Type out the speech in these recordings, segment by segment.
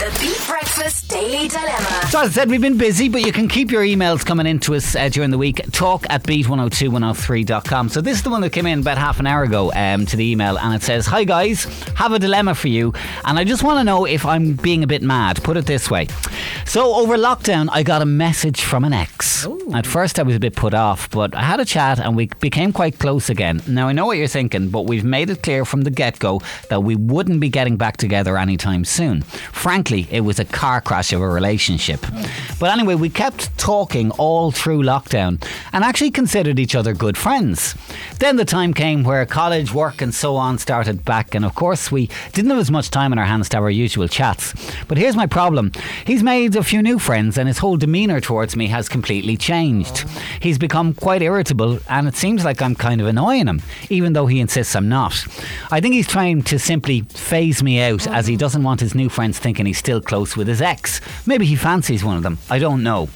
The Beat Breakfast Daily Dilemma. So as I said, we've been busy, but you can keep your emails coming in to us uh, during the week. Talk at beat102103.com. So this is the one that came in about half an hour ago um, to the email, and it says, Hi guys, have a dilemma for you, and I just want to know if I'm being a bit mad. Put it this way. So over lockdown, I got a message from an ex. At first, I was a bit put off, but I had a chat and we became quite close again. Now, I know what you're thinking, but we've made it clear from the get go that we wouldn't be getting back together anytime soon. Frankly, it was a car crash of a relationship. But anyway, we kept talking all through lockdown and actually considered each other good friends. Then the time came where college, work, and so on started back, and of course, we didn't have as much time in our hands to have our usual chats. But here's my problem he's made a few new friends, and his whole demeanour towards me has completely changed. He's become quite irritable, and it seems like I'm kind of annoying him, even though he insists I'm not. I think he's trying to simply phase me out as he doesn't want his new friends thinking he's still close with his ex. Maybe he fancies one of them. I don't know.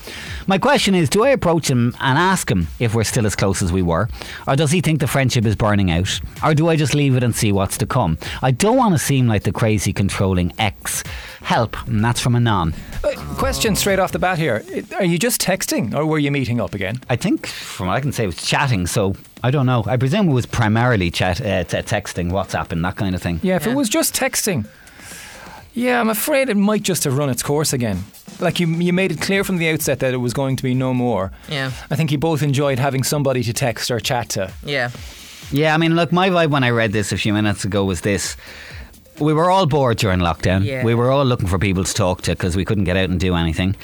My question is do I approach him and ask him if we're still as close as we were? Or does he think the friendship is burning out? Or do I just leave it and see what's to come? I don't want to seem like the crazy, controlling ex. Help. And that's from a non. Uh, question straight off the bat here. Are you just texting or were you meeting up again? I think, from what I can say, it was chatting. So I don't know. I presume it was primarily chat, uh, t- texting, WhatsApp, and that kind of thing. Yeah, if it was just texting, yeah, I'm afraid it might just have run its course again. Like you, you made it clear from the outset that it was going to be no more. Yeah. I think you both enjoyed having somebody to text or chat to. Yeah. Yeah, I mean, look, my vibe when I read this a few minutes ago was this. We were all bored during lockdown. Yeah. We were all looking for people to talk to because we couldn't get out and do anything.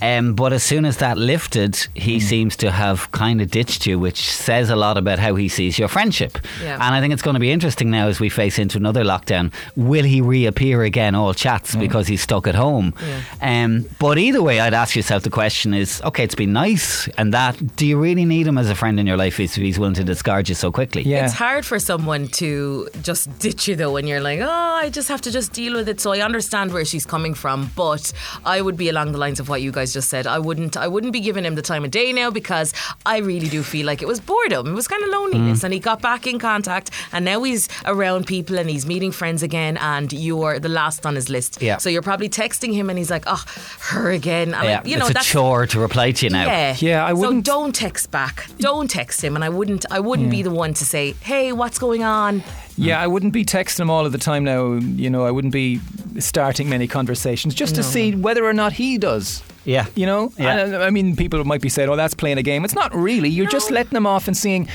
Um, but as soon as that lifted, he seems to have kind of ditched you, which says a lot about how he sees your friendship. Yeah. And I think it's going to be interesting now as we face into another lockdown. Will he reappear again, all chats, because he's stuck at home? Um, but either way, I'd ask yourself the question is okay, it's been nice, and that, do you really need him as a friend in your life if he's willing to discard you so quickly? Yeah. It's hard for someone to just ditch you though when you're like, oh, I just have to just deal with it. So I understand where she's coming from, but I would be along the lines of what you guys just said. I wouldn't, I wouldn't be giving him the time of day now because I really do feel like it was boredom. It was kind of loneliness, mm. and he got back in contact, and now he's around people and he's meeting friends again, and you're the last on his list. Yeah. So you're probably texting him, and he's like, oh, her again. And Yeah, I- you know, it's a that's chore to reply to you now. Yeah, Yeah, I wouldn't- So don't text back. Don't text him, and I wouldn't. I wouldn't be the one to say, "Hey, what's going on?" Yeah, I wouldn't be texting him all of the time now. You know, I wouldn't be starting many conversations just to see whether or not he does. Yeah. You know, Yeah. And, uh, I mean, people might be saying, "Oh, that's playing a game." It's not really. You're just letting them off and seeing.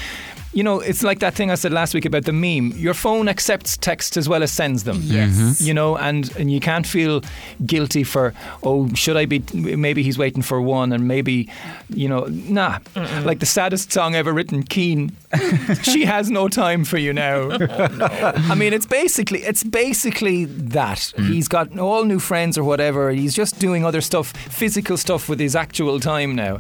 You know, it's like that thing I said last week about the meme. Your phone accepts texts as well as sends them. Yes. Mm-hmm. You know, and and you can't feel guilty for oh, should I be? Maybe he's waiting for one, and maybe, you know, nah. Like the saddest song ever written, Keen. she has no time for you now. I mean, it's basically it's basically that mm-hmm. he's got all new friends or whatever. He's just doing other stuff, physical stuff with his actual time now,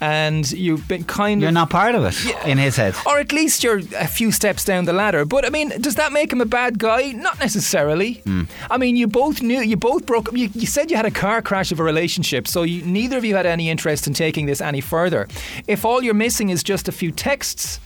and you've been kind of You're not part of it in his head. or at least you're a few steps down the ladder. But I mean, does that make him a bad guy? Not necessarily. Hmm. I mean, you both knew, you both broke up. You, you said you had a car crash of a relationship, so you, neither of you had any interest in taking this any further. If all you're missing is just a few texts,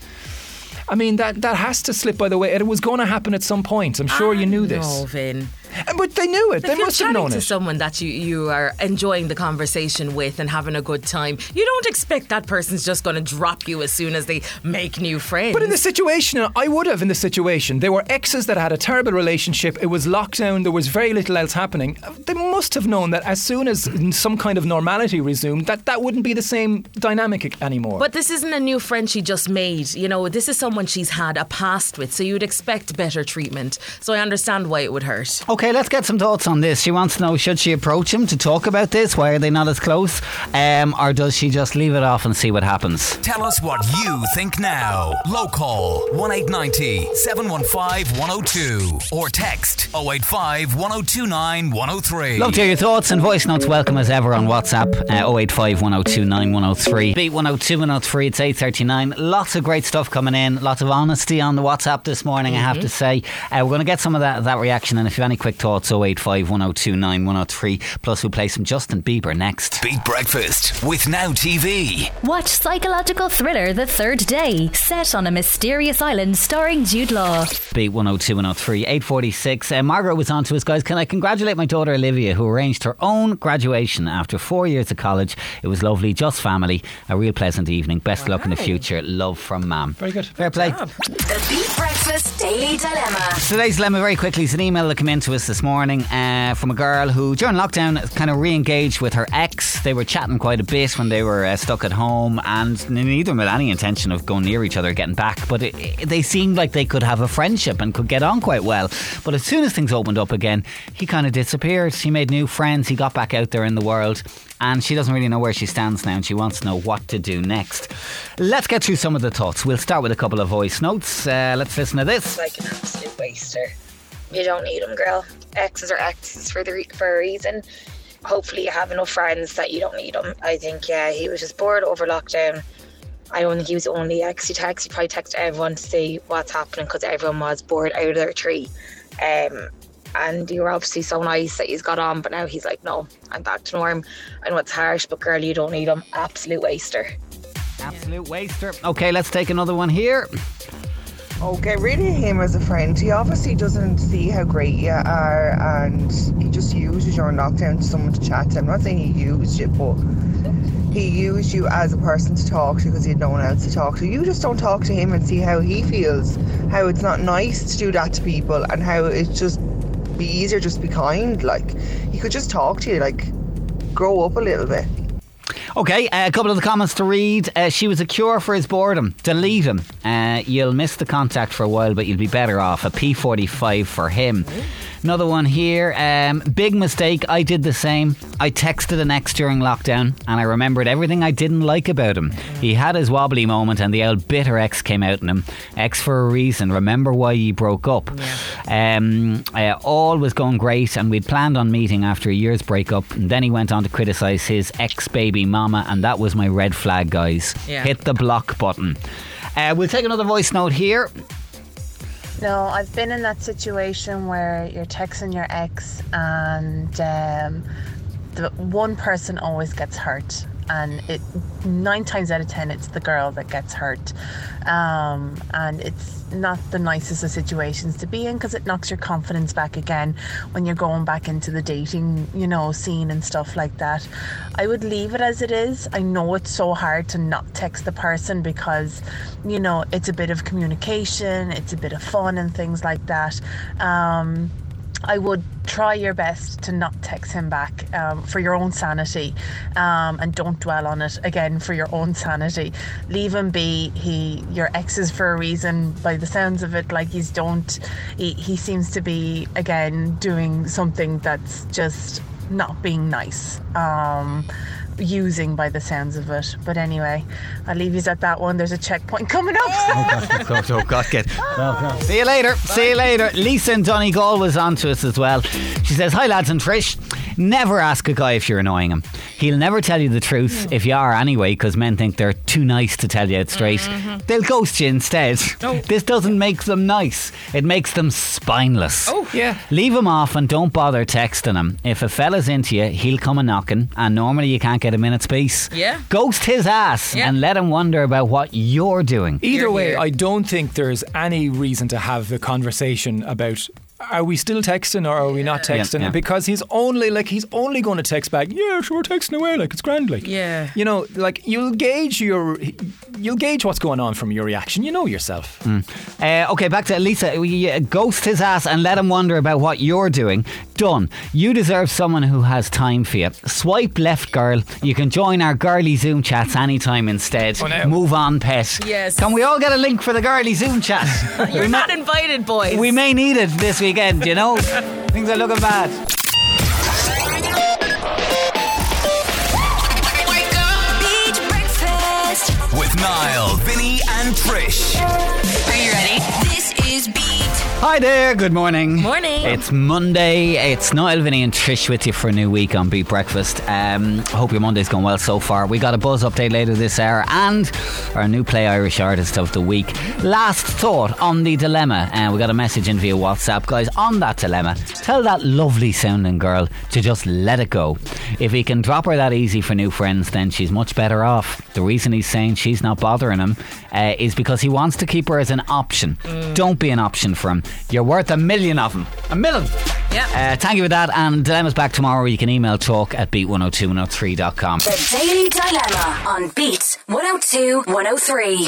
I mean, that, that has to slip by the way. It was going to happen at some point. I'm sure you knew ah, this. No, Vin. But they knew it. They if you're must have chatting known to it. someone that you, you are enjoying the conversation with and having a good time, you don't expect that person's just going to drop you as soon as they make new friends. But in the situation, I would have in the situation. There were exes that had a terrible relationship. It was lockdown. There was very little else happening. They must have known that as soon as some kind of normality resumed, that that wouldn't be the same dynamic anymore. But this isn't a new friend she just made. You know, this is someone she's had a past with, so you'd expect better treatment. So I understand why it would hurt. Okay, let's get some thoughts on this. She wants to know should she approach him to talk about this? Why are they not as close? Um, or does she just leave it off and see what happens? Tell us what you think now. Local 1890 715 102 or text 085 1029 103. Love to hear your thoughts and voice notes. Welcome as ever on WhatsApp uh, 085 1029 103. Beat 102 103. It's 839. Lots of great stuff coming in. Lots of honesty on the WhatsApp this morning, I have to say. Uh, we're going to get some of that, that reaction. And if you have any quick quick thoughts 085 1029 103. Plus, we'll play some Justin Bieber next. Beat Breakfast with Now TV. Watch psychological thriller The Third Day, set on a mysterious island starring Jude Law. Beat 102 103 846. Uh, Margaret was on to us, guys. Can I congratulate my daughter Olivia, who arranged her own graduation after four years of college? It was lovely, just family, a real pleasant evening. Best of luck in the future. Love from Mam. Very good. Fair play. Breakfast Daily Dilemma. Today's dilemma, very quickly, is an email that came in to us this morning uh, from a girl who, during lockdown, kind of re engaged with her ex. They were chatting quite a bit when they were uh, stuck at home, and neither with any intention of going near each other, getting back. But it, it- they seemed like they could have a friendship and could get on quite well. But as soon as things opened up again, he kind of disappeared. He made new friends, he got back out there in the world. And she doesn't really know where she stands now, and she wants to know what to do next. Let's get through some of the thoughts. We'll start with a couple of voice notes. Uh, let's listen to this. like an absolute waster. You don't need them, girl. Exes are exes for the re- for a reason. Hopefully, you have enough friends that you don't need them. I think, yeah, he was just bored over lockdown. I don't think he was only ex he texted. He probably texted everyone to see what's happening because everyone was bored out of their tree. Um, and you were obviously so nice that he's got on, but now he's like, no, I'm back to norm. I know it's harsh, but girl, you don't need him. Absolute waster. Absolute waster. Okay, let's take another one here. Oh, get rid of him as a friend. He obviously doesn't see how great you are and he just uses your lockdown to someone to chat to. I'm not saying he used you, but he used you as a person to talk to because he had no one else to talk to. You just don't talk to him and see how he feels, how it's not nice to do that to people and how it's just be easier just be kind. Like, he could just talk to you, like, grow up a little bit. Okay, uh, a couple of the comments to read. Uh, she was a cure for his boredom. Delete him. Uh, you'll miss the contact for a while, but you'll be better off. A P45 for him. Another one here. Um, big mistake. I did the same. I texted an ex during lockdown and I remembered everything I didn't like about him. He had his wobbly moment and the old bitter ex came out in him. Ex for a reason. Remember why you broke up. Um, uh, all was going great and we'd planned on meeting after a year's breakup. And then he went on to criticise his ex baby mama and that was my red flag, guys. Yeah. Hit the block button. Uh, we'll take another voice note here. No, I've been in that situation where you're texting your ex and um, the one person always gets hurt. And it nine times out of ten, it's the girl that gets hurt, um, and it's not the nicest of situations to be in because it knocks your confidence back again when you're going back into the dating, you know, scene and stuff like that. I would leave it as it is. I know it's so hard to not text the person because, you know, it's a bit of communication, it's a bit of fun and things like that. Um, I would try your best to not text him back um, for your own sanity um, and don't dwell on it again for your own sanity. Leave him be. He, your ex is for a reason. By the sounds of it, like he's don't. He, he seems to be again doing something that's just not being nice. Um, using by the sounds of it. But anyway, I'll leave you at that one. There's a checkpoint coming up. oh, God, oh, oh, God, get. Ah. See you later. See you later. Lisa in Donegal was on to us as well. She says, Hi, lads and Trish. Never ask a guy if you're annoying him. He'll never tell you the truth hmm. if you are anyway, because men think they're too nice to tell you it straight. Mm-hmm, mm-hmm. They'll ghost you instead. This doesn't make them nice, it makes them spineless. Oh. Yeah. Leave him off and don't bother texting him. If a fella's into you, he'll come a knocking, and normally you can't get a minute's peace. Yeah. Ghost his ass Yeah. and let him wonder about what you're doing. Either Hear, way, hear. I don't think there's any reason to have the conversation about are we still texting or are we not texting? yeah. Because he's only like he's only going to text back. Yeah, sure, we're texting away like it's grand. Like Yeah. you know, like you'll gauge your you'll gauge what's going on from your reaction. You know yourself. Uh, okay, back to Lisa. We, uh, Ghost his ass and let him wonder about what you're doing. Done. You deserve someone who has time for you. Swipe left, girl. You can join our girly Zoom chats anytime instead. Oh, no. Move on, pet. Yes. Can we all get a link for the girly Zoom chat? You're we, not may, invited, boys. we may need it this weekend, you know? Things are looking bad. With Niall, Vinny, and Trish. Are you ready? This is Beat Hi there, good morning. Morning. It's Monday. It's Niall, Vinny, and Trish with you for a new week on Beat Breakfast. Um, hope your Monday's gone well so far. We got a buzz update later this hour and our new Play Irish Artist of the Week. Last thought on the dilemma. Uh, we got a message in via WhatsApp. Guys, on that dilemma, tell that lovely sounding girl to just let it go. If he can drop her that easy for new friends, then she's much better off. The reason he's saying she's not bothering him uh, is because he wants to keep her as an option. Don't be an option for him. You're worth a million of them. A million. Yeah. Uh, thank you for that. And Dilemma's back tomorrow. You can email talk at beat102103.com. The Daily Dilemma on Beat 102 103.